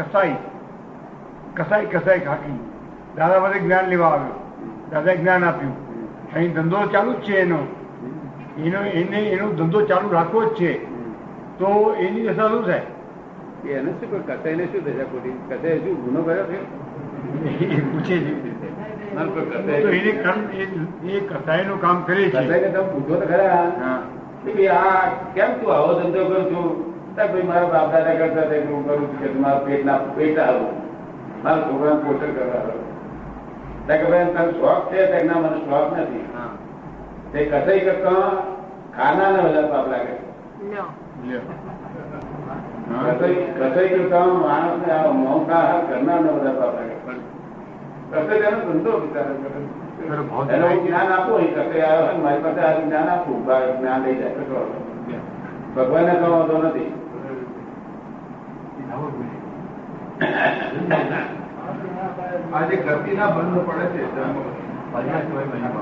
કસાઈ કસાઈ કસાઈ કાકી દાદા પાસે જ્ઞાન લેવા આવ્યો. દાદાએ જ્ઞાન આપ્યું. અહીં ધંધો ચાલુ જ છે એનો. એનો એને એનો ધંધો ચાલુ રાખવો જ છે. તો એની દશા શું થાય? એને શું કોઈ કસાઈને શું દશા ખોટી? કસાઈ શું ગુનો કર્યો છે? એ પૂછે છે. ના, કસાઈ કસાઈનું કામ કરે છે. તમે પૂછો તો ખરા. કેમ તું આવો ધંધો કરું છું? ભાઈ મારા બાપ દાદા કરતા હતા હું કરું છું કે મારું પેટ ના પેટ આવું. મારા છોકરાને પોષણ કરવા આવું. કે ભાઈ તને શોખ છે તેના મને શોખ નથી. તે કસાઈ કરતા ખાના ને બધા પાપ લાગે. કસાઈ કરતા માણસ ને આ મોંઘા કરનાર ને બધા પાપ લાગે કસાઈ એનો ધંધો વિચાર એને જ્ઞાન આપું એ કસાઈ આવે મારી પાસે આ જ્ઞાન આપું જ્ઞાન લઈ જાય ભગવાનને તો વાંધો નથી. આજે ગતિના બંધ પડે છે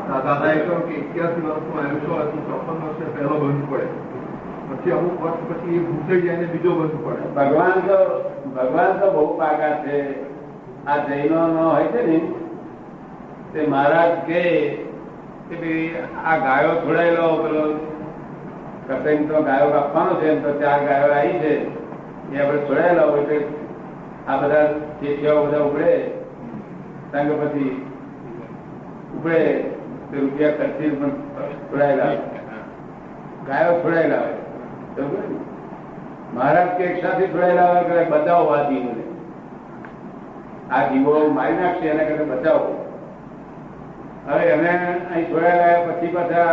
દાદાએ કહ્યું કે એક્યાસી વર્ષમાં એમસો હતું ચોપન વર્ષે પહેલો બંધ પડે. પછી અમુક વર્ષ પછી એ ભૂસાઈ જાય બીજો બંધ પડે. ભગવાન તો ભગવાન તો બહુ પાકા છે. આ જૈનો નો હોય છે ને તે મહારાજ કે કે ભાઈ આ ગાયો છોડાયેલો પેલો કસૈન તો ગાયો કાપવાનો છે તો ચાર ગાયો આવી છે. એ આપણે છોડાયેલા હોય તો આ બધા ચેઠિયાઓ બધા ઉપડે. કારણ પછી ઉપડે તે રૂપિયા ખર્ચી પણ છોડાયેલા ગાયો છોડાયેલા હોય. મહારાજ કે એક સાથે છોડાયેલા હોય કે બચાવો આ જીવને. આ જીવો મારી નાખશે, એના કરતા બચાવો. હવે એને અહીં છોડાયેલા પછી પાછા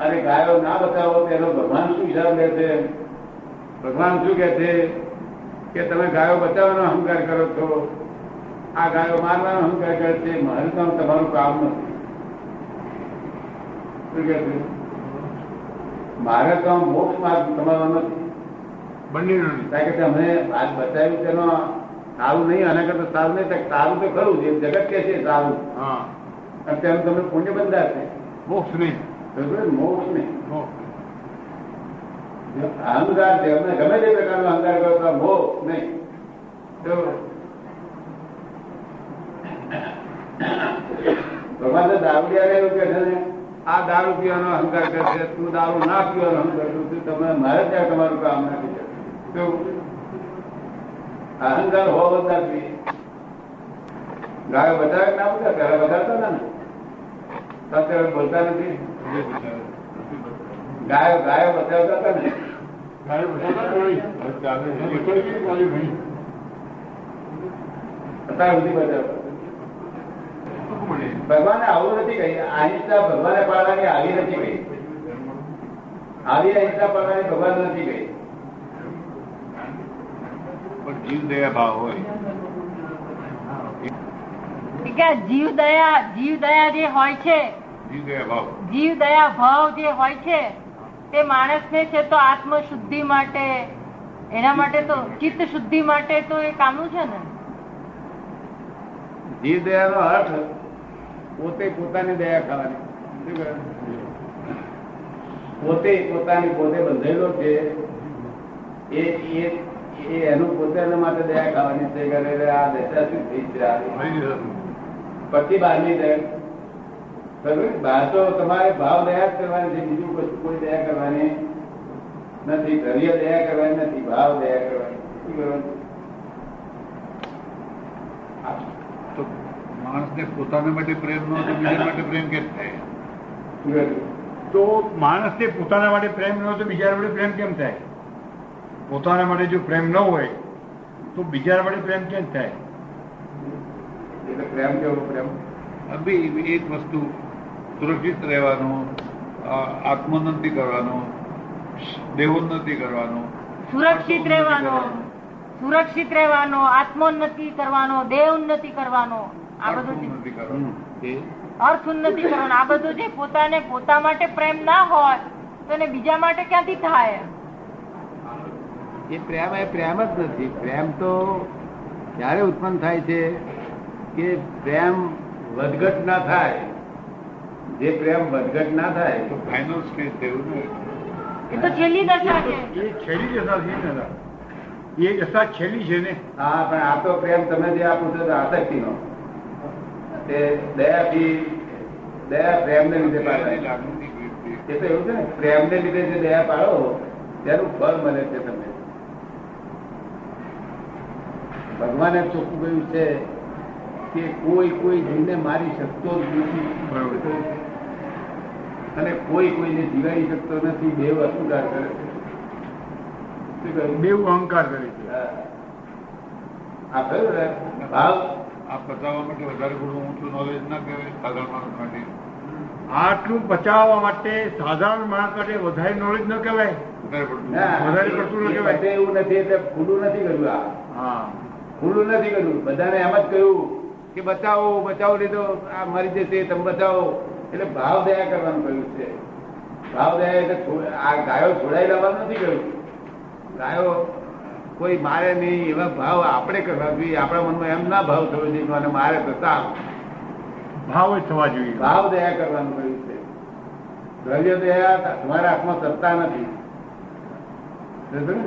અને ગાયો ના બતાવો તેનો ભગવાન શું હિસાબ લે છે? ભગવાન શું કે છે કે તમે ગાયો બચાવવાનો અહંકાર કરો છો? આ ગાયો મારવાનો અહંકાર કરે છે? મારે તો તમારું કામ નથી. શું કે મારે તો મોક્ષ માર્ગ તમારો નથી. બંને કારણ કે તમે આજ બતાવ્યું તેનો સારું નહીં આના કરતા સારું નહીં. સારું તો ખરું જે જગત કે છે સારું. હા. તેમ તમને પુણ્ય બંધાશે. મોક્ષ નહીં? મોક્ષ નહીં. અહંકાર છે અમને ગમે તે પ્રકારનો અહંકાર કરો તો મોહ નહીં. તો ભગવાન તો દારૂડિયાને એવું કે છે ને? આ દારૂ પીવાનો અહંકાર કરશે તું દારૂ ના પીવાનો અહંકાર કરશે તમે મારે ત્યાં તમારું કામ નથી કરતું અહંકાર હોવો બધા જોઈએ ગાયો બધા ના પહેલા બતાવતા ના ને. તો અત્યારે બોલતા નથી. ગાયો ગાયો બતાવતા હતા ને? ભગવાને આવું નથી કહી અહિંસા ભગવાને પાડવાની આવી નથી કહી. આવી અહિંસા પાડવાની ભગવાન નથી કહી. પણ જીવ દયા ભાવ હોય. કે જીવ દયા જીવ દયા જે હોય છે જીવ દયા ભાવ. જીવ દયા ભાવ જે હોય છે તે માણસને છે તો આત્મ શુદ્ધિ માટે એના માટે તો ચિત્ત શુદ્ધિ માટે તો એ કામનું છે ને? જીવ દયાનો અર્થ પોતે પોતાની દયા ખાવાની પોતે પોતાની પોતે બંધેલો છે એ એ એ એનું પોતાના માટે દયા ખાવાની છે આ દશા શું થઈ છે? પછી બહારની દયા? બહાર તો તમારે ભાવ દયા જ કરવાની છે બીજું કશું કોઈ દયા કરવાની નથી. ધર્ય દયા કરવાની નથી ભાવ દયા કરવાની શું કરવાનું? માણસને પોતાના માટે પ્રેમ નો તો બીજા માટે પ્રેમ કેમ થાય? તો માણસને પોતાના માટે પ્રેમ ન હોય તો બીજા માટે પ્રેમ કેમ થાય? પોતાના માટે જો પ્રેમ ન હોય તો બીજા માટે પ્રેમ કેમ થાય? એટલે પ્રેમ કેવો પ્રેમ? અભી એક વસ્તુ સુરક્ષિત રહેવાનો આત્મોન્નતિ કરવાનો દેહોન્નતિ કરવાનો. સુરક્ષિત રહેવાનો સુરક્ષિત રહેવાનો આત્મોન્નતિ કરવાનો દેહ ઉન્નતિ કરવાનો આ બધું કરવાનું. અર્થ ઉન્નતિ કરવાનો આ બધું જે પોતાને પોતા માટે પ્રેમ ના હોય તો એને બીજા માટે ક્યાંથી થાય? એ પ્રેમ એ પ્રેમ જ નથી. પ્રેમ તો ક્યારે ઉત્પન્ન થાય છે? કે પ્રેમ વધઘટ ના થાય જે પ્રેમ વધઘટ ના થાય તો ફાઇનલ સ્ટેજ થયું ને એ તો છેલ્લી દશા છે. એ છેલ્લી દશા છે ને એ દશા છેલ્લી છે ને. હા પણ આ તો પ્રેમ તમે જે આપો છો આસક્તિ નો તે દયાથી દયા પ્રેમ ને લીધે પાડે. એ તો એવું છે ને પ્રેમ ને લીધે જે દયા પાડો તેનું ફળ મળે છે તમને. ભગવાને ચોખ્ખું કહ્યું છે કે કોઈ કોઈ જીવને મારી શકતો જ નથી. બરોબર. અને કોઈ કોઈને જીવાડી શકતો નથી. દેવ અહંકાર કરે છે. બેવ અહંકાર કરે છે. આ કયું રે? ભાવ? આ બતાવવા માટે વધારે પડતું ઊંચું નોલેજ ના કહેવાય સાધારણ માણસ માટે. આટલું બચાવવા માટે સાધારણ માણસ માટે વધારે નોલેજ ન કહેવાય. વધારે પડતું. ના, કહેવાય. એવું નથી એટલે ખુલ્લું નથી કર્યું આ. હા. ખુલ્લું નથી કર્યું. બધાને એમ જ કહ્યું. કે બચાવો બચાવો લીધો આ મરી જશે તમે બચાવો. એટલે ભાવ દયા કરવાનું કહ્યું છે. ભાવ દયા એટલે આ ગાયો છોડાઈ લેવાનું નથી કહ્યું. ગાયો કોઈ મારે નહીં એવા ભાવ આપણે કરવા જોઈએ. આપણા મનમાં એમ ના ભાવ થવો જોઈએ મને મારે થતા ભાવ જ થવા જોઈએ. ભાવ દયા કરવાનું કહ્યું છે. દ્રવ્ય દયા તમારા હાથમાં સત્તા નથી?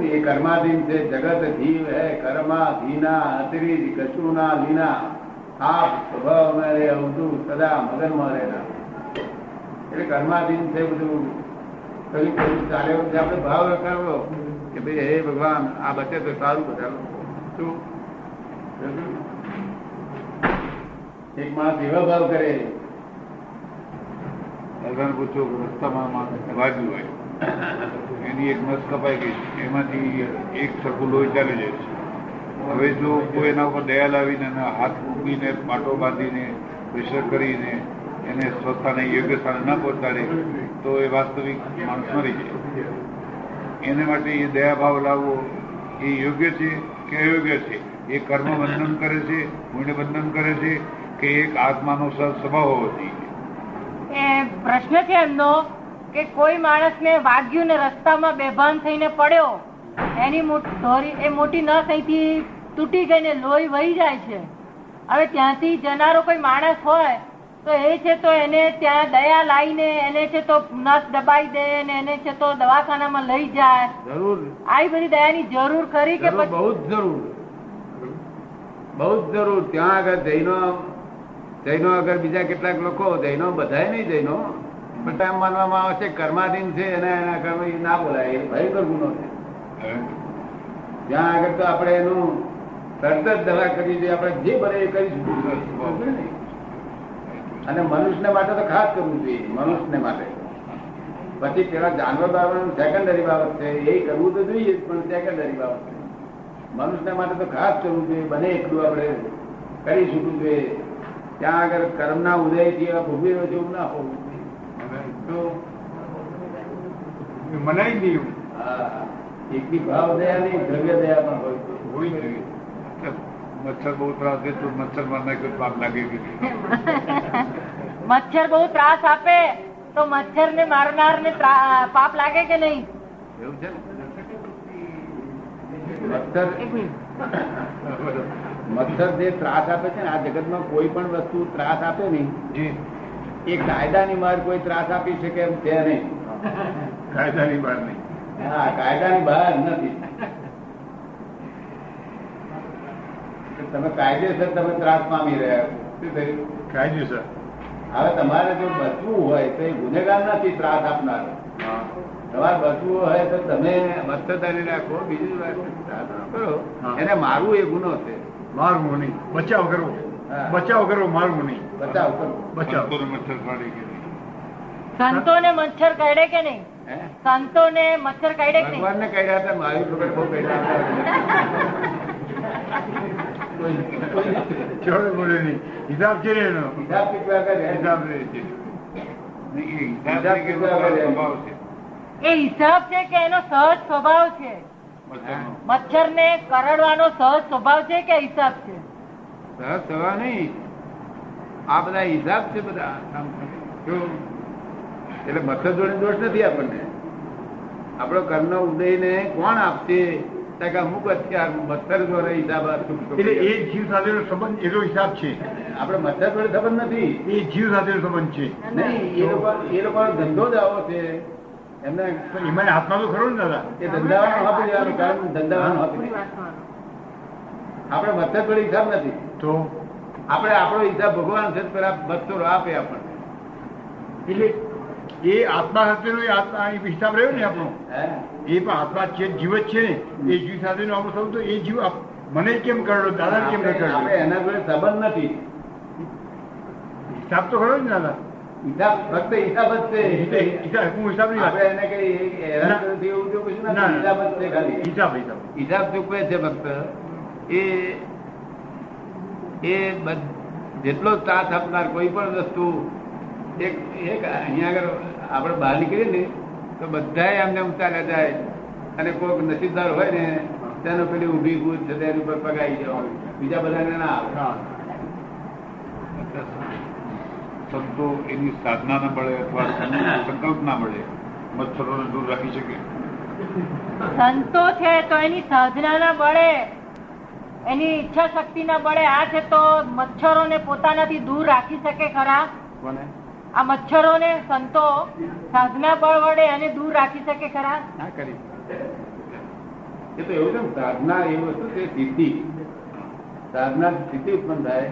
એ કર્માધીન છે જગત જીવ હે કર્માધીના અતિરિક્ત કશું ના લીના. આપ સ્વભાવ અમારે અવધું સદા મગનમાં રહેલા એટલે કર્માધીન છે બધું. કયું કયું ચાલે આપણે ભાવ રખાવો કે ભાઈ, હે ભગવાન, આ બચે તો સારું બધા શું? એક માણસ એવા ભાવ કરે. ભગવાન પૂછો રસ્તામાં વાગ્યું હોય. એની એક મસ્ત કપાઈ ગઈ. એમાંથી એક સરખું લોહી ચાલી જાય છે. હવે જો કોઈ એના ઉપર દયા લાવીને હાથ મૂકીને, પાટો બાંધીને, પ્રેશર કરીને એને સ્વસ્થાને યોગ્ય સ્થાને ન પહોંચાડે, તો એ વાસ્તવિક માણસ મરી જાય. એને માટે એ દયાભાવ લાવવો એ યોગ્ય છે કે અયોગ્ય છે? એ કર્મ બંધન કરે છે પુણ્ય બંધન કરે છે કે એક આત્માનો સ્વભાવ હોવો જોઈએ? એ પ્રશ્ન છે એમનો કે કોઈ માણસને વાગ્યું ને રસ્તામાં બેભાન થઈને પડ્યો એની સોરી એ મોટી નસ અહીંથી તૂટી ગઈ ને લોહી વહી જાય છે. હવે ત્યાંથી જનારો કોઈ માણસ હોય તો એ છે તો એને ત્યાં દયા લાવીને એને છે તો નસ દબાઈ દે ને એને છે તો દવાખાનામાં લઈ જાય. જરૂર. આવી બધી દયાની જરૂર ખરી કે બહુ જ જરૂર. બહુ જ જરૂર. ત્યાં આગળ જૈનો જૈનો આગળ બીજા કેટલાક લોકો જૈનો બધાય નહીં જૈનો પણ એમ માનવામાં આવે છે કર્માધીન છે અને એના કર્મ ના બોલાય. એ ભયંકર ગુનો છે. ત્યાં આગળ તો આપણે એનું તરત જ દવા કરી દઈએ આપણે જે બને એ કરીશું અને મનુષ્યને માટે તો ખાસ કરવું જોઈએ મનુષ્યને માટે. પછી પેલા જાનવર બાબત સેકન્ડરી બાબત છે. એ કરવું તો જોઈએ પણ સેકન્ડરી બાબત છે. મનુષ્ય માટે તો ખાસ કરવું જોઈએ બને એટલું આપણે કરી છૂટવું જોઈએ. ત્યાં આગળ કર્મના ઉદયથી એવા ભૂમિ એવું ના હોવું જોઈએ. મનાઈ ગયું આ એકની ભાવ દયા નહીં દ્રવ્ય દયા પણ હોય. હોવી જોઈએ મચ્છર બહુ ત્રાસ દે તો મચ્છર માર કોઈ પાપ લાગે કે મચ્છર બહુ ત્રાસ આપે તો મચ્છર ને મારનાર ને પાપ લાગે કે નહીં? એવું છે મચ્છર મચ્છર જે ત્રાસ આપે છે ને આ જગતમાં કોઈ પણ વસ્તુ ત્રાસ આપે નહીં. જી. એ કાયદાની માર કોઈ ત્રાસ આપી શકે એમ છે નહીં. કાયદાની માર નહીં. હા કાયદાની બહાર નથી. તમે કાયદેસર તમે ત્રાસ પામી રહ્યા છો. શું થયું? કાયદેસર. હવે તમારે જો બચવું હોય તો એ ગુનેગાર નથી ત્રાસ આપનાર. તમારે બચવું હોય તો તમે મસ્તદારી રાખો. બીજું ન કરો એને મારવું એ ગુનો છે. મારવું નહીં. બચાવ કરવો બચાવ કરવો મારવું નહીં. બચાવ કરવો બચાવ. સંતોને મચ્છર કાઢી ગઈ સંતોને મચ્છર કરડે કે નહીં? હે સંતોને મચ્છર કાઢે ભગવાન ને કાઢ્યા હતા મારી ખબર બહુ કહ્યા ચોરે બોલે નહીં. હિસાબ છે એનો? હિસાબ હિસાબ રહે છે. એ હિસાબ છે કે એનો સહજ સ્વભાવ છે? મચ્છરનો. મચ્છર ને કરડવાનો સહજ સ્વભાવ છે કે હિસાબ છે? સહજ સ્વભાવ નહીં. આ બધા હિસાબ છે બધા? એટલે મચ્છર જોડે દોષ નથી આપણને. આપણો કર્મ ઉદય ને કોણ આપશે? અમુક અત્યાર મચ્છર જોડે હિસાબ એટલે એ જીવ સાથેનો સંબંધ એનો હિસાબ છે. આપણે મચ્છર જોડે સંબંધ નથી. એ જીવ સાથેનો સંબંધ છે. નહીં એ લોકો એ લોકોનો ધંધો જ આવો છે. એમને એમાં હાથમાં તો ખરો ને દાદા. એ ધંધાવાનું આપી દેવાનું કારણ ધંધાવાનું આપી આપણે મચ્છર જોડે હિસાબ નથી. તો? આપણે આપણો હિસાબ ભગવાન છે પેલા મચ્છરો આપે આપણને. એટલે એ આત્મા સાથેનો આત્મા હિસાબ રહ્યો ને આપણો. એ પણ આત્મા છે જીવ જ છે ને. એ જીવ સાથેનો આપણો સંબંધ તો એ જીવ મને કેમ કરડો દાદા કેમ કરડો? એના જોડે સંબંધ નથી. હિસાબ તો ખરો ને દાદા. હિસાબ ફક્ત હિસાબ જ છે. હિસાબ- હિસાબ હું હિસાબ નહીં આપણે એને કઈ હેરાન એવું તો કશું ના, હિસાબ જ છે ખાલી. હિસાબ હિસાબ. હિસાબ ચૂકવે છે ફક્ત. એ એ જેટલો સાથ આપનાર કોઈ પણ વસ્તુ એક એક અહીંયા આગળ આપણે બહાર નીકળીએ ને તો બધા એમને ઉતાર્યા જાય. અને કોઈક નસીબદાર હોય ને તેનો પેલી ઊભી કૂદ છે તેની ઉપર પગાઈ જવાનું બીજા બધાને ના આવે. સંતો એની સાધના ના મળે અથવા સંકલ્પ ના મળે મચ્છરોને દૂર રાખી શકે. સંતો છે તો એની સાધના ના બળે એની ઈચ્છા શક્તિના બળે આ છે તો મચ્છરોને પોતાનાથી દૂર રાખી શકે ખરા? કોને? આ મચ્છરોને સંતો સાધના બળ વડે એને દૂર રાખી શકે ખરા? ના કરી. એ તો એવું છે સાધના એ વસ્તુ છે સિદ્ધિ. સાધના સિદ્ધિ ઉત્પન્ન થાય.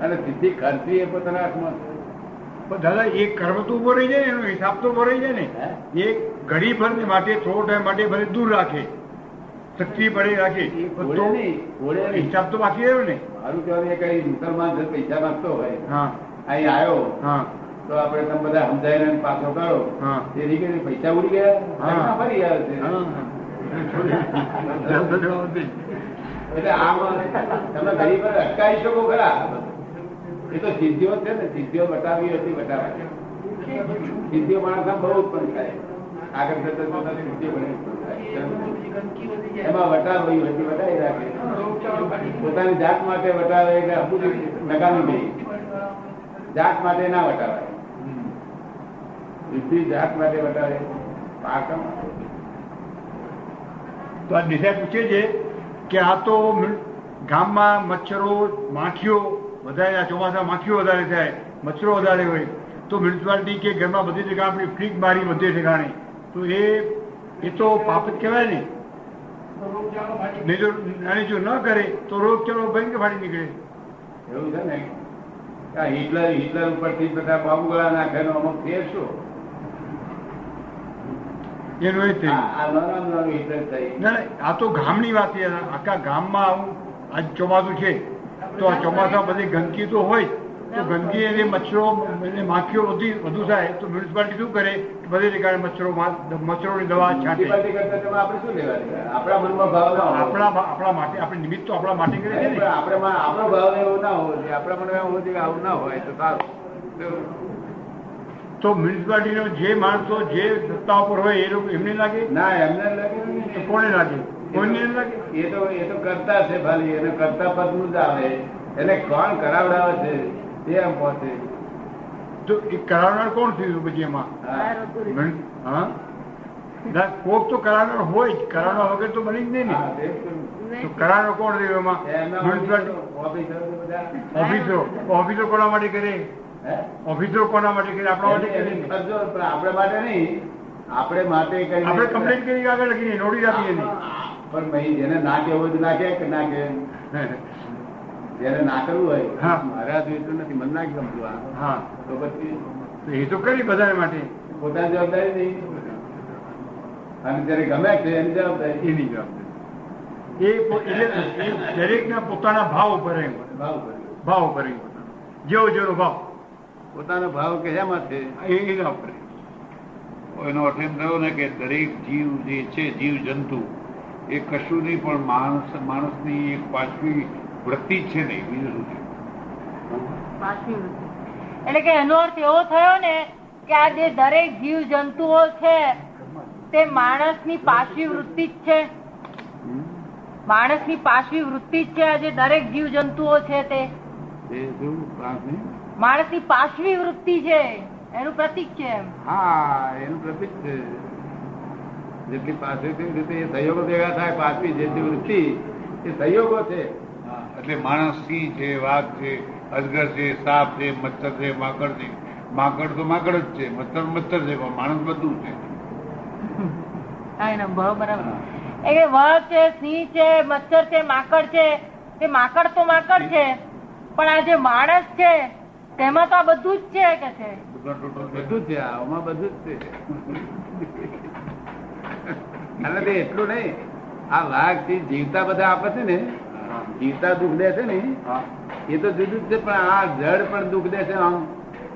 અને સિદ્ધિ ખર્ચી એ પોતાના હાથમાં. પણ દાદા એ કર્મ તો ઊભો રહી જાય એનો હિસાબ તો ઊભો રહી જાય ને. એ ઘડી ભર માટે થોડો ટાઈમ માટે ભલે દૂર રાખે. શક્તિ પડે રાખે. હિસાબ તો બાકી રહ્યો ને. મારું કહેવાનું કઈ મુસલમાન પૈસા માંગતો હોય અહીં આવ્યો હા. તો આપણે તમે બધા સમજાવીને પાછો કરો એ રીતે પૈસા ઉડી ગયા? હા. ના ફરી આવે છે. એટલે આમ તમે ગરીબ અટકાવી શકો ખરા. એ તો સિદ્ધિઓ છે ને. સિદ્ધિઓ બતાવી હતી બતાવે સિદ્ધિઓ માણસ બહુ ઉત્પન્ન થાય. આગળ જતા સિદ્ધિઓ બને એમાં વટાવી હતી વટાવી રાખે. પોતાની જાત માટે વટાવે એટલે અપૂરી નકામી નહીં. જાત માટે ના વટાવાય. સિદ્ધિ જાત માટે વધારે પાકમ. તો આ દિશા પૂછે છે કે આ તો ગામમાં મચ્છરો માખીઓ વધારે આ ચોમાસા માખીઓ વધારે થાય મચ્છરો વધારે હોય તો મ્યુનિસિપાલિટી કે ઘરમાં બધી જગ્યા આપણી ફ્રીક મારી બધે ઠેકાણે તો એ એ તો પાપ જ કહેવાય ને. નહીં જો અને જો ન કરે તો રોગચાળો ભયંકર ફાડી નીકળે? એવું છે ને? આ હિટલર હિટલર ઉપરથી બધા બાબુ ગળા નાખે એનો અમુક ફેર શું? એનું એ થયું. આ તો ગામની વાત છે. આખા ગામમાં આવું આજ ચોમાસું છે. તો આ ચોમાસા બધી ગંદકી તો હોય. તો ગંદકી અને મચ્છરો અને માખીઓ બધી વધુ થાય. તો મ્યુનિસિપાલિટી શું કરે? બધી જગ્યાએ મચ્છરો મચ્છરોની દવા છાંટે. આપણે? આપણા મનમાં ભાવ આપણા આપણા માટે આપણે નિમિત્ત તો આપણા માટે કરે છે આપણે આપણો ભાવ એવો ના હોવો જોઈએ. આપણા મનમાં એવું આવું ના હોય તો સારું. તો મ્યુનિસિપાલિટીનો જે માણસો જે સત્તા ઉપર હોય એ લોકો એમને લાગે? ના એમને લાગે તો કોને લાગે? કોઈને લાગે? એ તો એ તો કરતા છે ખાલી એને કરતા પદનું જ આવે. એને કોણ કરાવડાવે છે? તે એમ પહોંચે તો એ કરાવનાર કોણ થયું પછી એમાં? હા. ના, કોક તો કરાવનાર હોય જ. કરાવનાર વગર તો બની જ નહીં ને. તે કરાવનાર કોણ રહ્યો એમાં? ઓફિસરો ઓફિસો કોના માટે કરે? ઓફિસરો કોના માટે કરી? આપણા માટે કરી. આપણે માટે નહીં. આપણે માટે કરી આપણે કમ્પ્લેન કરી આગળ લખીને નોટિસ આપીએ પણ ભાઈ જેને ના કહેવું હોય ના કે ના કે જેને ના કરવું હોય મારા જોઈતું નથી. મને ના ગમતું હા. તો પછી એ તો કરી બધા માટે. પોતાની જવાબદારી નહીં. અને જયારે ગમે છે એની જવાબદારી. એની જવાબદારી. એ દરેકના પોતાના ભાવ ઉપર ભાવ કર્યો ભાવ ઉપર જેવો જેવો ભાવ. પોતાનો ભાવ કશામાં છે એ આપણે. એનો અર્થ એમ થયો ને કે દરેક જીવ જે છે જીવ જંતુ એ કશું નહીં પણ માણસ માણસની એક પાછવી વૃત્તિ છે નહીં બીજું શું છે? એટલે કે એનો અર્થ એવો થયો ને કે આ જે દરેક જીવ જંતુઓ છે તે માણસની પાછી વૃત્તિ જ છે. માણસની પાછવી વૃત્તિ જ છે આજે દરેક જીવ જંતુઓ છે તે? માણસની પાછવી વૃત્તિ છે એનું પ્રતિક છે હા એનું પ્રતિક છે. જેટલી પાછળથી રીતે એ સહયોગો ભેગા થાય પાછવી જેટલી વૃત્તિ એ સહયોગો છે. એટલે માણસ સિંહ છે વાઘ છે અજગર છે સાપ છે મચ્છર છે માકડ છે. માકડ તો માકડ જ છે મચ્છર મચ્છર છે પણ માણસ બધું છે. હા એના બરોબર. એ વાઘ છે સિંહ છે મચ્છર છે માકડ છે. તે માકડ તો માકડ છે પણ આ જે માણસ છે તેમાં તો આ બધું જ છે કે છે? બધું જ છે આમાં બધું જ છે. અને તે એટલું નહીં. આ વાઘથી જીવતા બધા આપે છે ને જીવતા દુઃખ દે છે ને એ તો જુદું જ છે પણ આ જડ પણ દુઃખ દે છે આમ.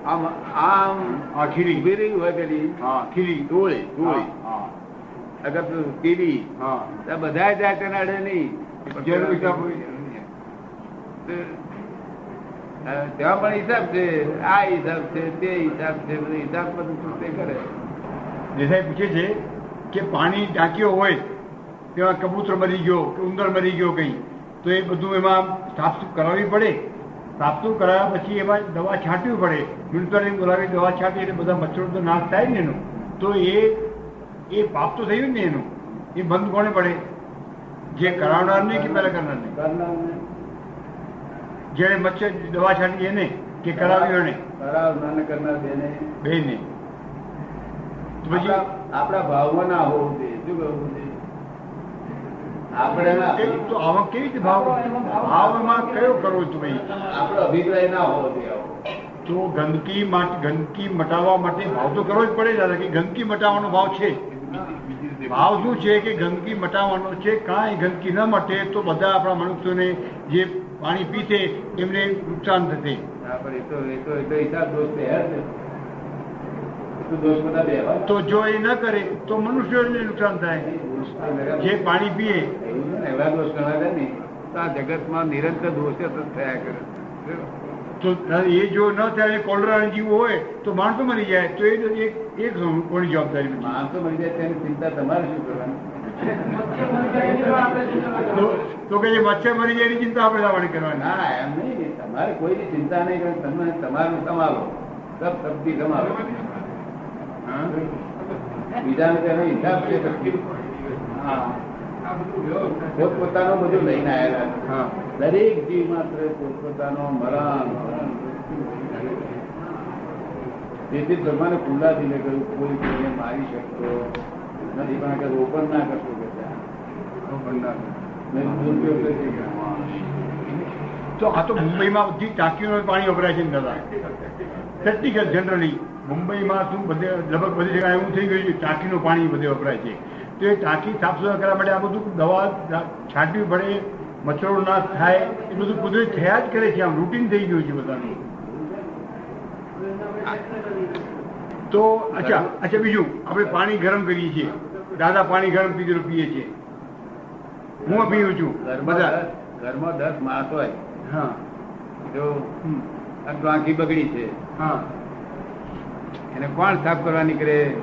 આમ આમ ખીલી. ઊભી રહી હોય પેલી. હા ખીલી. ધૂળી ધૂળી. હા અગર હા. બધા જાય તેને અડે નહીં. ત્યાં પણ હિસાબ છે. આ હિસાબ છે તે હિસાબ છે બધું હિસાબ બધું શું તે કરે. દેસાઈ પૂછે છે કે પાણી ટાંકીઓ હોય તેમાં કબૂતર મરી ગયો કે ઉંદર મરી ગયો કઈ તો એ બધું એમાં સાફસૂફ કરાવવી પડે? સાફસૂફ કરાવ્યા પછી એમાં દવા છાંટવી પડે. મ્યુનિસિપાલિટી બોલાવી દવા છાંટી એટલે બધા મચ્છરો તો નાશ થાય ને એનો. તો એ એ પાપ તો થયું ને એનું. એ બંધ કોને પડે? જે કરાવનાર નહીં કે પહેલા કરનાર નહીં કરનારને. જેને મચ્છર દવા છાંટી એને કે કરાવ્યો કરાવનાર કરનાર બેને. પછી? આપણા ભાવમાં ના હોવું જોઈએ. શું કરવું આપણે તો આમાં કેવી રીતે ભાવ? ભાવમાં કયો કરવો છું ભાઈ? આપણો અભિપ્રાય ના હોવો જોઈએ તો ગંદકી ગંદકી મટાવવા માટે ભાવ તો કરવો જ પડે દાદા કે ગંદકી મટાવવાનો ભાવ છે? ભાવ શું છે કે ગંદકી મટાવવાનો છે? કાંઈ ગંદકી ન મટે તો બધા આપણા મનુષ્યોને જે પાણી પીશે એમને નુકસાન થશે એ તો જ. એ ન કરે તો મનુષ્યોને નુકસાન થાય. જે પાણી પીએ. એવા દોષ ગણાવે ને તો આ જગતમાં નિરંતર દોષ થયા કરે. તો એ જો ન થાય કોલરા જીવ હોય તો માણસો મરી જાય. તો એ એક કોની જવાબદારી પછી? માણસો મરી જાય તેની ચિંતા તમારે શું કરવાની? તો- તો કે જે મચ્છર મરી જાય એની ચિંતા આપણે કરવાની. ના એમ નહીં તમારે કોઈની ચિંતા નહીં કરવાની. તમે તમારું સંભાળો સબ સંભાળો હા? બીજાને તેનો હિસાબ છે સબથી. હા પોતપોતાનું બધું લઈને આવેલા દરેક જીવ માત્ર પોતપોતાનો મરણ. તેથી ભગવાને ખુલ્લા દિલે કહ્યું કોઈ કોઈને મારી શકતો નથી. પણ આગળ ઓપન ના કરશો કે દુરુપયોગ તો આ તો મુંબઈમાં બધી ટાંકીઓનું પાણી વપરાય છે ને દાદા. પ્રેક્ટિકલ જનરલી મુંબઈમાં શું બધે લગભગ બધી જગ્યાએ એવું થઈ ગયું છે ટાંકીનું પાણી બધે વપરાય છે. તો એ ટાંકી સાફ સુથરા કરવા માટે આ બધું દવા છાંટવી પડે મચ્છરો ના થાય એ બધું કુદરત થયા જ કરે છે. આમ રૂટીન થઈ ગયું છે બધાનું. તો અચ્છા અચ્છા બીજું. આપણે પાણી ગરમ કરીએ છીએ. દાદા પાણી ગરમ પીધેલું પીએ છીએ હું પીવું છું? બધા? ઘરમાં દસ માણસ હોય. હા. જો હમ. આ ટાંકી બગડી છે. હા. એને કોણ સાફ કરવા નીકળે?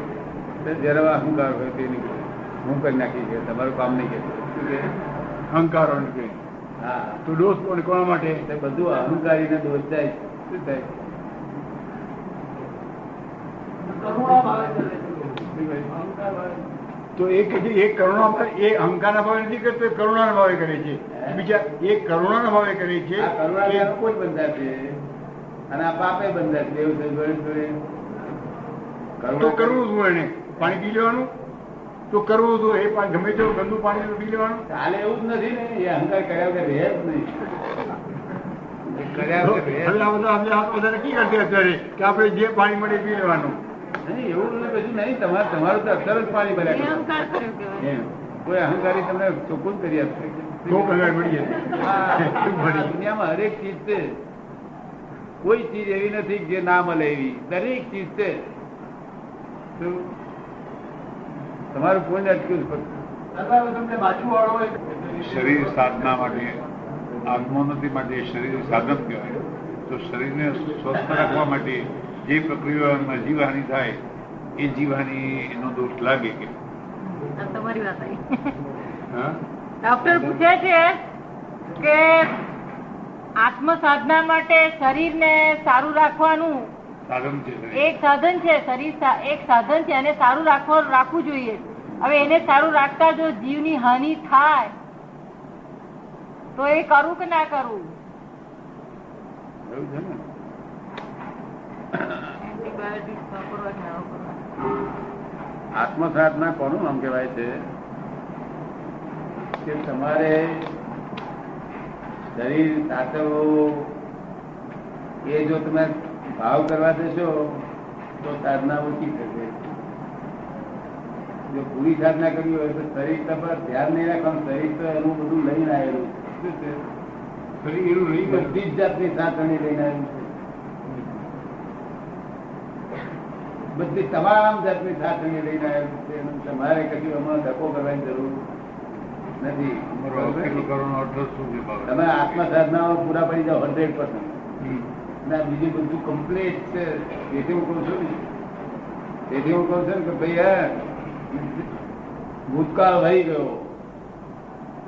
જરા અહંકાર હોય તે નીકળે. હું કરી નાખી છે તમારું કામ નહીં કે. અહંકાર હા. તો દોષ કોણ કોણ માટે? બધું અહંકારી ને દોષ જાય. શું થાય? તો એ એ કરુણા એ અહંકારના ભાવે નથી કરતો કરુણાના ભાવે કરે છે. બીજા એ કરુણાના ભાવે કરે છે કરુણા કોઈ બંધા છે અને આ પાપે બંધા છે એવું થયું તો કરવું શું એને. પાણી પી લેવાનું. તો કરવું શું એ પાણી ગમે તેવું ગંદુ પાણી પી લેવાનું. ચાલે એવું જ નથી ને એ અહંકાર કર્યા વગર રહે જ નહીં. કે આપણે જે પાણી મળે પી લેવાનું. નહીં એવું ને કશું નહીં. તમારે તમારું તો અક્ષર જ પાણી ભર્યા. કોઈ અહંકારી તમને ચોખ્ખું કરી આપશે દુનિયામાં હરેક ચીજ છે. કોઈ ચીજ એવી નથી જે ના મળે એવી. દરેક ચીજ છે. શું? તમારું કોઈ અટક્યું જ શરીર સાધના માટે આત્મોન્નતિ માટે શરીર સાધન કહેવાય. તો શરીરને સ્વસ્થ રાખવા માટે જે પ્રક્રિયામાં જીવહાનિ થાય એ જીવહાનિ એનો દોષ લાગે કે? તમારી વાત આવી. ડોક્ટર પૂછે છે કે આત્મ સાધના માટે શરીરને સારું રાખવાનું સાધન છે એક સાધન છે શરીર એક સાધન છે અને સારું રાખવા રાખવું જોઈએ. હવે એને સારું રાખતા જો જીવની હાનિ થાય તો એ કરવું કે ના કરવું આત્મસાધના આત્મ સાધના કોનું નામ કહેવાય છે? કે તમારે શરીર સાચવવું એ જો તમે ભાવ કરવા દેશો તો સાધના ઓછી થશે. જો પૂરી સાધના કરવી હોય તો શરીર પર ધ્યાન નહીં રાખવાનું શરીર તો એનું બધું લઈને આવેલું. શું છે? એનું ગયું બધી જ જાતની સાધણી લઈને આવ્યું છે. બધી તમામ જાતની સાધણી લઈને આવ્યું છે. તમારે કશું એમાં ધક્કો કરવાની જરૂર નથી. અમારો? તમે આત્મ સાધનાઓ પૂરા પડી જાઓ હંડ્રેડ પર્સન્ટ હમ. ના બીજું બધું કમ્પ્લીટ છે. તેથી હું કહું છું તેથી હું કહું છું કે ભાઈ હા ભૂતકાળ વહી ગયો.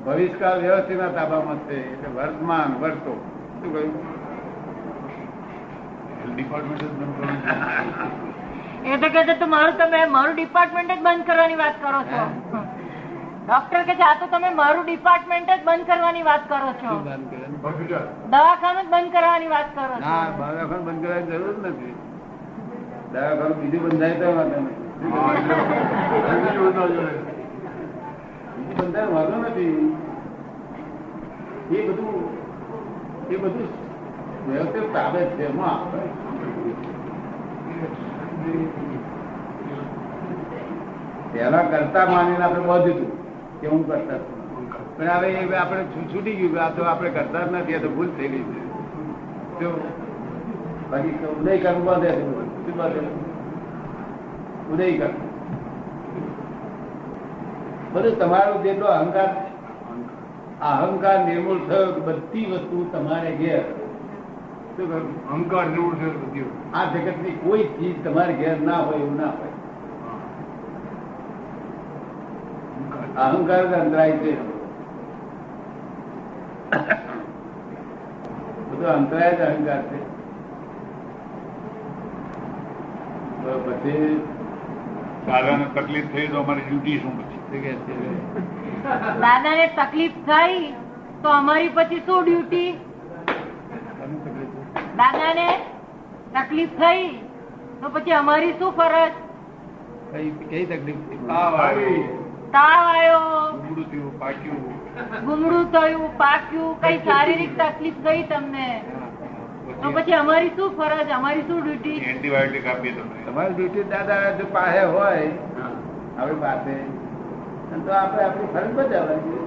ભવિષ્યકાળ વ્યવસ્થિતના તાબામાં છે એટલે વર્તમાન વર્તો. શું કહ્યું? હેલ્થ ડિપાર્ટમેન્ટ જ બંધ કરવાનું એ તો કે મારું તમે મારું ડિપાર્ટમેન્ટ જ બંધ કરવાની વાત કરો છો. ડોક્ટર કે છે આ તો તમે મારું ડિપાર્ટમેન્ટ જ બંધ કરવાની વાત કરો છો. દવાખાનું જ બંધ કરવાની વાત કરો છો. ના દવાખાનું બંધ કરવાની જરૂર જ નથી. દવાખાનું બીજું બંધાય તો વાંધો નથી બંધાય વાંધો નથી. એ બધું એ બધું વ્યવસ્થિત તાબે છે એમાં પેલા પહેલા કરતા માનીને આપણે બધું કે હું કરતા પણ હવે આપણે છૂટી ગયું આ તો આપણે કરતા જ નથી આ તો ભૂલ થઈ ગઈ છે. જો બાકી ઉદય કરવું બધે શું બધે ઉદય કર બધું તમારો જેટલો અહંકાર અહંકાર નિર્મૂળ થયો બધી વસ્તુ તમારે ઘેર. અહંકાર નિર્મૂળ થયો આ આ જગતની કોઈ ચીજ તમારે ઘેર ના હોય એવું ના હોય. અહંકાર અંતરાય છે? બધો અંતરાય જ અહંકાર છે. તો પછી દાદાને તકલીફ થઈ તો અમારી ડ્યુટી શું પછી? શું દાદાને તકલીફ થઈ તો અમારી પછી શું ડ્યુટી દાદા ને દાદાને તકલીફ થઈ તો પછી અમારી શું ફરજ? કઈ તકલીફ છે? તાવ આવ્યો તાવ આવ્યો ઉગડું થયું પાક્યું. ગુમડું થયું પાક્યું કઈ શારીરિક તકલીફ ગઈ તમને? તો પછી અમારી શું ફરજ? અમારી શું ડ્યુટી એન્ટીબાયોટિક આપીએ તમને. તમારી ડ્યુટી દાદા જો પાસે હોય આપણી પાસે. તો આપણે આપણી ફરજ બજાવવાની.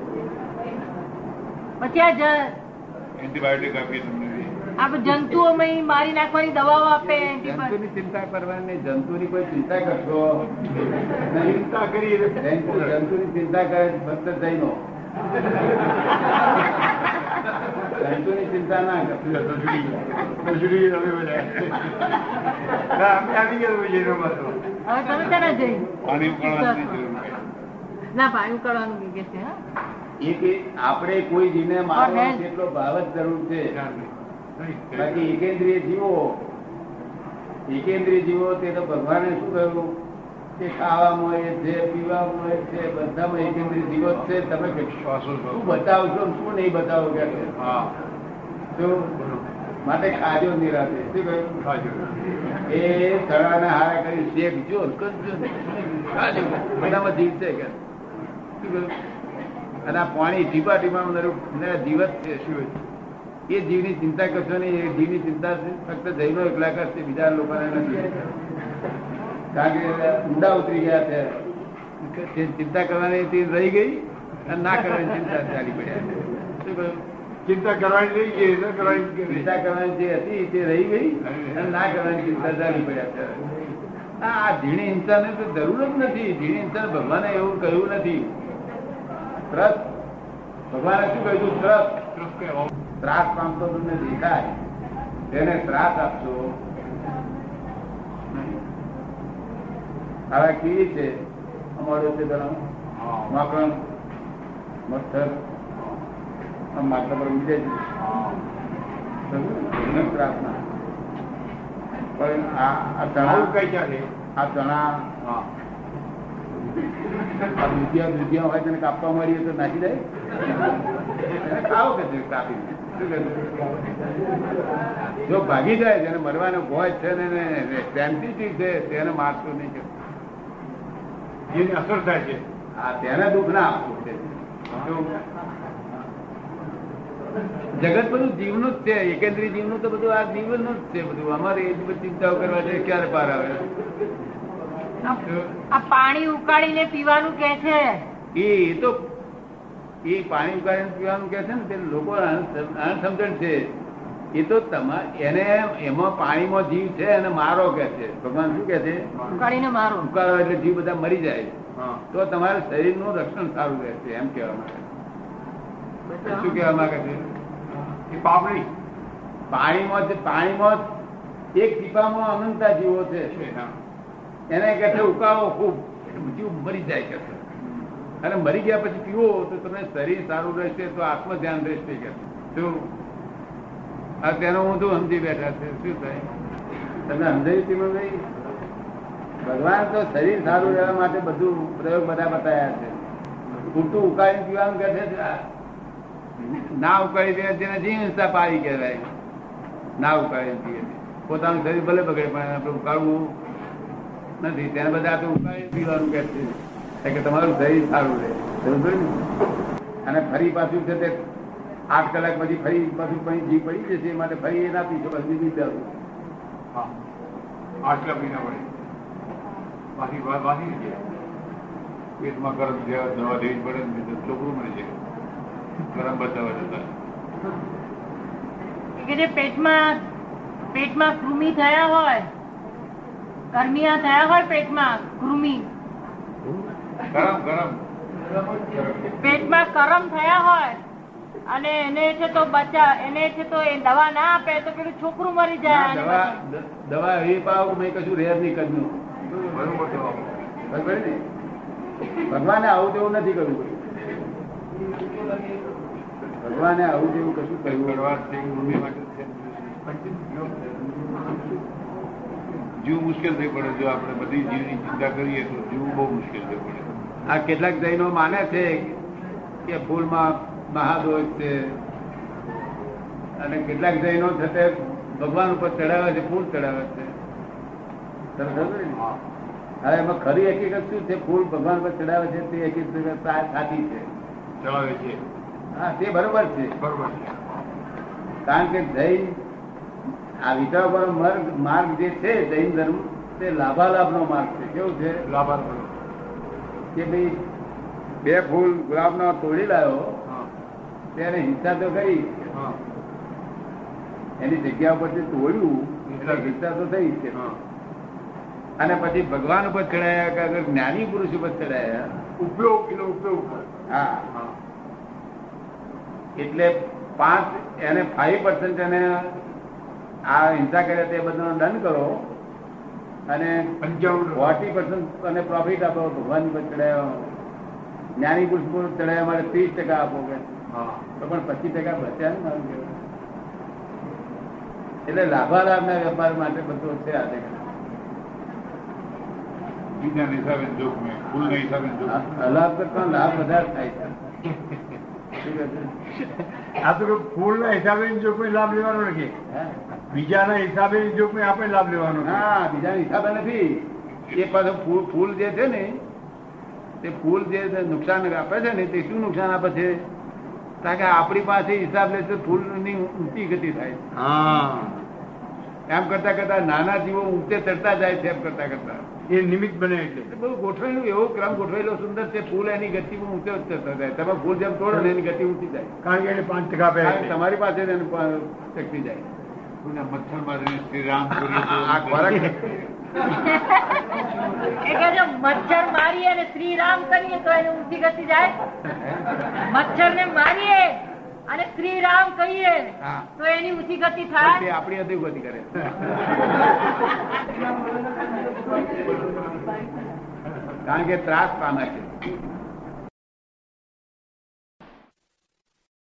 પછી આ જ- એન્ટીબાયોટિક આપીએ તમને. આ જંતુઓમાં મારી નાખવાની દવાઓ આપે જંતુની ચિંતા કરવાની જંતુની કોઈ ચિંતા કરશો ચિંતા કરી જંતુની ચિંતા કરે ફક્ત જૈનો જંતુની ચિંતા ના આપણે કોઈ જીને મારવાનો કેટલો ભાવ જ જરૂર છે. બાકી એકેન્દ્રિય જીવો એકેન્દ્રિય જીવો તે તો ભગવાને શું કહ્યું કે ખાવામાં હોય છે પીવામાં હોય છે બધામાં એકેન્દ્રિય જીવો છે. તમે શું બતાવશો શું નહીં બતાવો કે? માટે ખાજો નિરાશે શું કહ્યું? ખાજો. એ સળાને હારા કરી શેકજો કરજો. ખાજો. બધામાં જીવ છે કે? શું કહ્યું? અને આ પાણી ટીપા નરા જીવત છે શું એ જીવની ચિંતા કરશો નહીં એ જીવની ચિંતા ફક્ત જૈનો એકલા કરશે બીજા લોકોને નથી. કારણ કે ઊંડા ઉતરી ગયા છે. ચિંતા કરવાની તે રહી ગઈ અને ના કરવાની ચિંતા ચાલી પડ્યા ચિંતા કરવાની રહી ગઈ ન કરવાની ચિંતા કરવાની જે હતી તે રહી ગઈ અને ના કરવાની ચિંતા ચાલી પડ્યા છે. આ ઝીણી ધીણી હિંસાને તો જરૂર જ નથી. ધીણી હિંસા ભગવાને એવું કહ્યું નથી. ત્રસ ભગવાને શું કહ્યું? ત્રસ ત્રસ આવો. ત્રાસ પામતો તમને દેખાય. તેને ત્રાસ આપશો? હવે કેવી છે અમારું છે પેલો હા. મચ્છર માથા પર જાય છે. ત્રાસ ના પણ આ ચણા કઈ ચાલે આ ચણા દૂધિયા દૂધિયા હોય તેને કાપવા મળીએ તો નાખી દે. ખાવ કે કાપી છે? જો ભાગી જાય જેને મરવાનો ભોજ છે ને સેન્સિટિવ છે તેને મારતું નહીં કે. જેની અસર થાય છે હા તેને દુઃખ ના આપવું છે. જગત બધું જીવનું જ છે એકેન્દ્રી જીવનું તો બધું આ જીવનનું જ છે બધું. અમારે એ બધી ચિંતાઓ કરવા છે ક્યારે પાર આવે? આ પાણી ઉકાળીને પીવાનું કે છે? એ તો એ પાણી ઉકાળીને પીવાનું કે છે ને તે લોકો અણસમજણ છે. એ તો તમા એને એમાં પાણીમાં જીવ છે અને મારો કે છે. ભગવાન શું કે છે? ઉકાળીને મારો. ઉકાળો એટલે જીવ બધા મરી જાય. હા. તો તમારા શરીરનું રક્ષણ સારું રહેશે એમ કહેવા માંગે શું કહેવા માંગે છે? એ પાપડી. પાણીમાં જ- પાણીમાં એક ટીપામાં અનંતા જીવો છે. હા. એને કે છે ઉકાળો ખૂબ. જીવ મરી જાય કે છે. અને મરી ગયા પછી પીવો તો તમને શરીર સારું રહેશે, તો આત્મ ધ્યાન રહેશે કે. શું? આ તેનો હું તો સમજી બેઠા છે. શું થાય? તમને સમજાયું તેમાં નહીં? ભગવાન તો શરીર સારું રહેવા માટે બધું પ્રયોગ બધા બતાવ્યા છે. પૂરતું ઉકાળી પીવાનું કે છે ના ઉકાળી દે તેને જીવતા પારી કહેવાય. ના ઉકાળીને પીએ. પોતાનું શરીર ભલે બગડે, પણ આપણે ઉકાળવું નથી. તેને બધા આપણે ઉકાળી પીવાનું કે છે. કે તમારું શરીર સારું રહે. સમજો અને ફરી પાછું છે તે આઠ કલાક પછી ફરી પાછું પછી જીવ પડી જશે એ માટે ફરી એ ના પીશો પછી બીજી આટલા મહિના વાંચી પેટમાં ગરમ દવા લેવી પડે ને તો છોકરું મળી ગરમ બચાવવા જતા. કે જે પેટમાં પેટમાં કૃમિ થયા હોય કર્મિયા થયા હોય પેટમાં કૃમિ ગરમ ગરમ. પેટમાં કરમ થયા હોય અને એને છે તો બચા એને છે તો એ દવા ના આપે તો પેલું છોકરું મરી જાય દવા. દવા એવી પાવ મેં કશું રેર નહીં કર્યું. બરોબર ને. ભગવાને આવું તેવું નથી કર્યું ભગવાને આવું તેવું કશું માટે જીવ મુશ્કેલ થઈ પડે જો આપણે બધી જીવની ચિંતા કરીએ તો જીવ બહુ મુશ્કેલ થઈ પડે આ કેટલાક જૈનો માને છે કે ફૂલમાં મહાદોષ છે. અને કેટલાક જૈનો છે ભગવાન ઉપર ચડાવે છે ફૂલ ચડાવે છે? હવે એમાં ખરી હકીકત શું છે? ફૂલ ભગવાન પર ચડાવે છે તે હકીકત સાચી છે. ચડાવે છે. હા તે બરોબર છે. બરોબર છે. કારણ કે જૈન આ વિચાર માર્ગ માર્ગ જે છે જૈન ધર્મ તે લાભાલાભ નો માર્ગ છે. કેવું છે? લાભાલાભ કે ભાઈ બે ફૂલ ગુલાબનો તોડી લાવ્યો તેને હિંસા તો કરી એની જગ્યા ઉપરથી તોડ્યું. હિંસા તો થઈ છે. અને પછી ભગવાન ઉપર ચડાયા કે અગર જ્ઞાની પુરુષ ઉપર ચડાયા? ઉપયોગ એનો ઉપયોગ હા. હા. એટલે પાંચ એને ફાઈવ પર્સન્ટ એને આ હિંસા કર્યા તે બધાનો દંડ કરો. અને ફોર્ટી પર્સન્ટ અને પ્રોફિટ આપો ભગવાન પર જ્ઞાની પુરુષ પર ચડાયા માટે ત્રીસ ટકા આપો કે. તો પણ પચીસ ટકા બચ્યા ને મારું. એટલે લાભાલાભના વેપાર માટે બધું છે આજે અલાભ કરતા લાભ વધારે થાય છે? આ તો ફૂલના હિસાબે જો કોઈ લાભ લેવાનો નથી. હે? બીજાના હિસાબે જો કોઈ આપણે લાભ લેવાનો હા બીજાના હિસાબે નથી. એ પાછું ફૂલ ફૂલ જે છે ને તે ફૂલ જે નુકસાન આપે છે ને તે શું નુકસાન આપે છે? કારણ કે આપણી પાસે હિસાબ લે તો ફૂલની ઊંચી ગતિ થાય. એમ કરતા કરતા નાના જીવો ઊંચે ચડતા જાય છે એમ કરતા કરતા. એ નિમિત્ત બને એટલે. બહુ બધું ગોઠવેલું એવો ક્રમ ગોઠવેલો સુંદર છે ફૂલ એની ગતિ ઊંચે ચડતા જાય. તમે ફૂલ જેમ તોડો ને એની ગતિ ઊંચી જાય. કારણ કે એને પાંચ ટકા. તમારી પાસે શક્તિ જાય. મચ્છર મારીને શ્રી રામ મચ્છર મારીએ અને શ્રી રામ કરીએ તો એને ઊંચી ગતિ જાય. મચ્છર ને મારીએ અને શ્રી રામ કહીએ તો એની ઊંચી ગતિ થાય. આપણી આપણી ગતિ કરે. કારણ કે ત્રાસ પામે છે.